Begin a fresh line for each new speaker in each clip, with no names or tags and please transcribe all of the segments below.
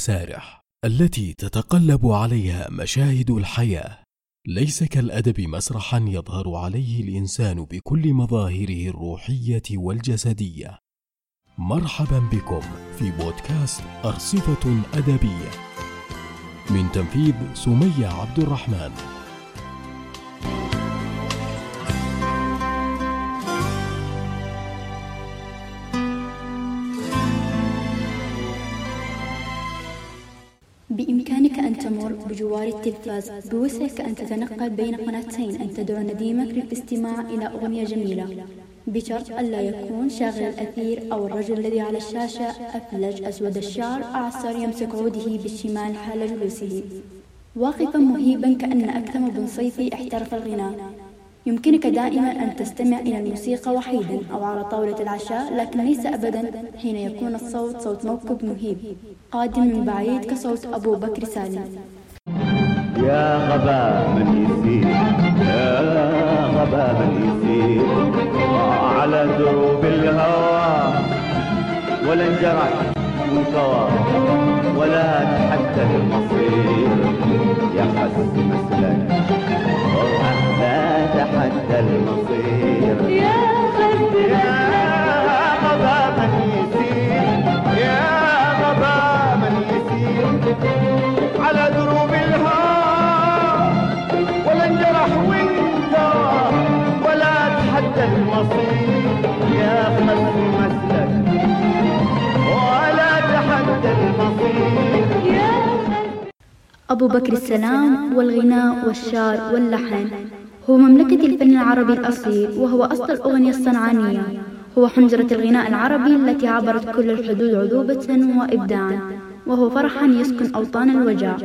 المسارح التي تتقلب عليها مشاهد الحياة. ليس كالأدب مسرحا يظهر عليه الإنسان بكل مظاهره الروحية والجسدية. مرحبا بكم في بودكاست أرصفة أدبية. من تنفيذ سمية عبد الرحمن
تمر بجوار التلفاز بوسعك أن تتنقل بين قناتين أن تدعو نديمك للاستماع إلى أغنية جميلة. بشرط ألا يكون شاغل الأثير أو الرجل الذي على الشاشة. أفلج أسود الشعر أعصر يمسك عوده بالشمال حال جلوسه. واقفا مهيبا كأن أكثم بن صيفي احترف الغناء. يمكنك دائما أن تستمع إلى الموسيقى وحيدا أو على طاولة العشاء لكن ليس أبدا حين يكون الصوت صوت موكب مهيب. قادم من بعيد كصوت أبو بكر سالم.
يا غبا من يسير يا غبا من يسير. على دروب الهوى ولا انجرح منكوى ولا تحدى المصير. يا حس مسلك لا تحدى المصير.
يا خد
يا
أبو بكر السلام والغناء والشعر واللحن. هو مملكة الفن العربي الأصيل وهو أصل الأغنية الصنعانية. هو حنجرة الغناء العربي التي عبرت كل الحدود عذوبة وإبداعا وهو فرحا يسكن أوطان الوجع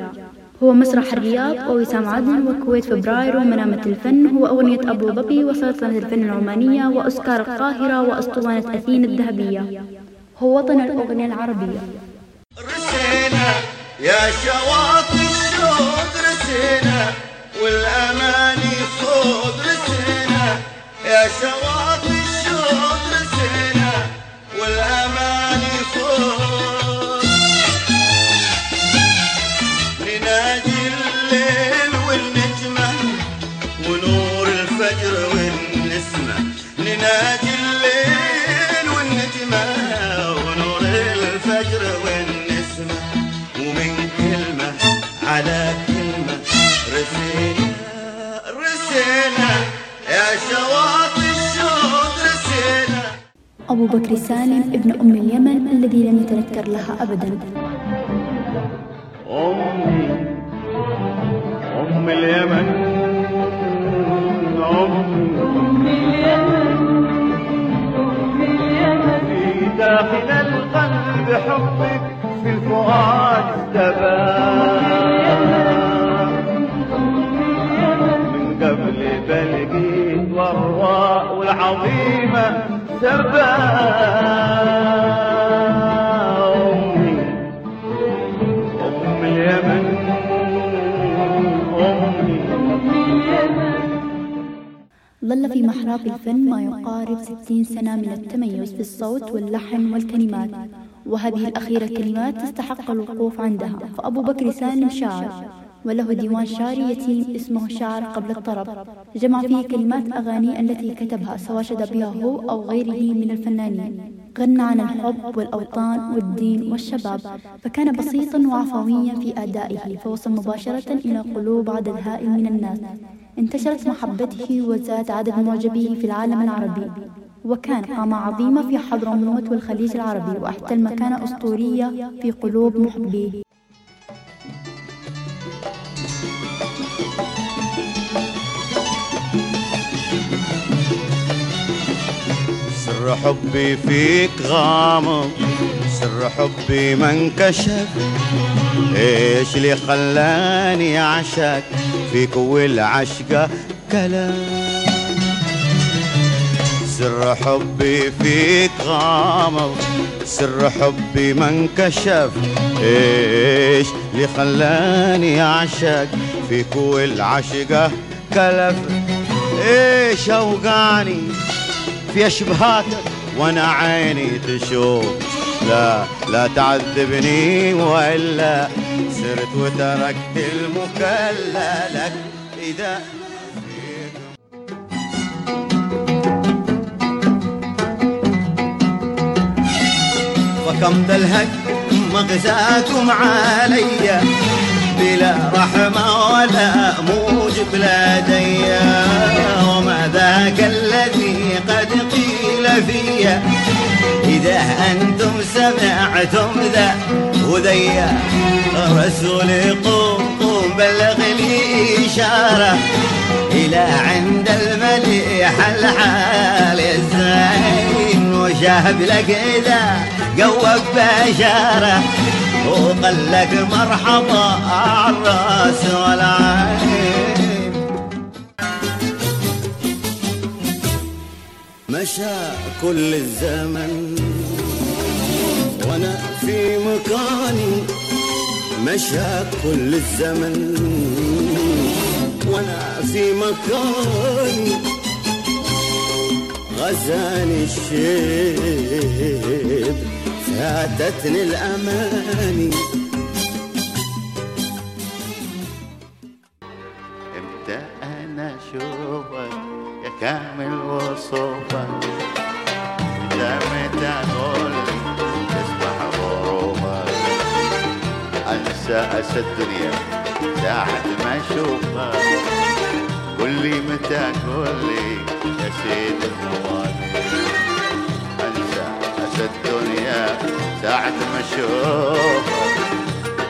هو مسرح الرياض ووسام عدن وكويت فبراير ومنامة الفن هو أغنية أبو ظبي وسلطنة الفن العمانية وأسكار القاهرة وأسطوانة أثين الذهبية. هو وطن الأغنية العربية.
رسينا يا شواطئ الشوق رسينا والأماني صوت رسينا يا شواطئ
أبو بكر سالم ابن أم اليمن الذي لم يتنكر لها أبدا.
أمي أم اليمن. أمي في داخل القلب حبك في الفؤاد استبان من قبل بلقيت والراء والعظيمة
ظل في محراب الفن ما يقارب ستين سنة من التميز في الصوت واللحن والكلمات وهذه الأخيرة كلمات تستحق الوقوف عندها. فأبو بكر سالم شاعر وله ديوان شعري يتيم اسمه شعر قبل الطرب. جمع فيه كلمات أغاني التي كتبها سواء شد بها هو أو غيره من الفنانين. غنى عن الحب والأوطان والدين والشباب. فكان بسيطا وعفويا في أدائه. فوصل مباشرة إلى قلوب عدد هائل من الناس. انتشرت محبته وزاد عدد معجبيه في العالم العربي. وكان قامة عظيمة في حضرموت والخليج العربي. واحتل مكانة أسطورية في قلوب محبيه
سر حبي فيك غامض سر حبي ما انكشف. إيش اللي خلاني أعشق فيك والعشقة كلام سر حبي فيك غامض سر حبي ما انكشف. إيش اللي خلاني أعشق فيك والعشقة كلف؟ إيش في اشبهاتك وأنا عيني تشوف. لا لا تعذبني وإلا سرت وتركت المكلا لك إذا وكم دلهك مغزاكم علي. بلا رحمة ولا موجب لدي. وما ذاك الذي قد قيل فيا إذا أنتم سمعتم ذا وذيا رسولي قوم قوم بلغ لي إشارة إلى عند المليح الحال الزين. وشاهد لك إذا قوب بشارة وقال لك مرحبا عالراس والعين. مشى كل الزمن وأنا في مكاني. مشى كل الزمن وأنا في مكاني. غزاني الشيب فاتتني الأماني.
إمتى أنا اشوفك يا كامل وصوفك. متى متى أقول تسبح غروبك أنسى اسى الدنيا ساعة ما أشوفك. قل لي متى قول لي يا سيد الموالي أنسى اسى الدنيا ساعة ما اشوفك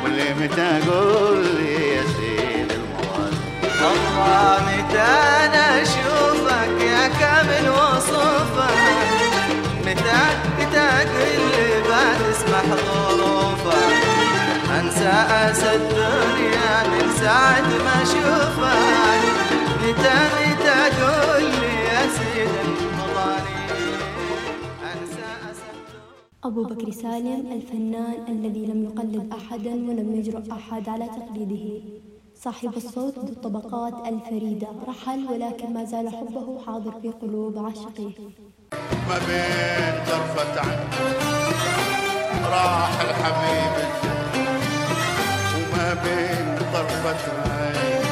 قل لي متى قول لي يا سيد الموالي
الله متى أنا أشوفك يا كامل وصوفك متى متى بعد اسمح ظروفك؟ أنسى اسى الدنيا من ساعة ما أشوفك. متى
بكر سالم الفنان الذي لم يقلد أحدا ولم يجرؤ أحد على تقليده. صاحب الصوت ذو الطبقات الفريدة. رحل ولكن ما زال حبه حاضر في قلوب عاشقيه.
ما بين طرفة عين راح الحبيب وما بين طرفة عين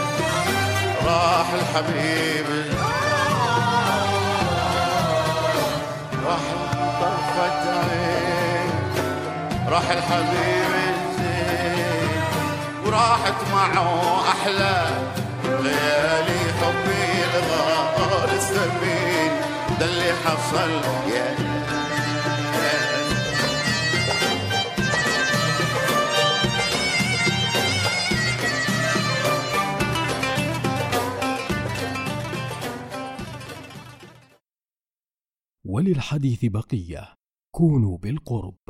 راح الحبيب. راح طرفة عين. راح الحبيب الزين وراحت معه أحلى ليالي حبي الغار السمين ده اللي حصل يا
وللحديث بقية كونوا بالقرب.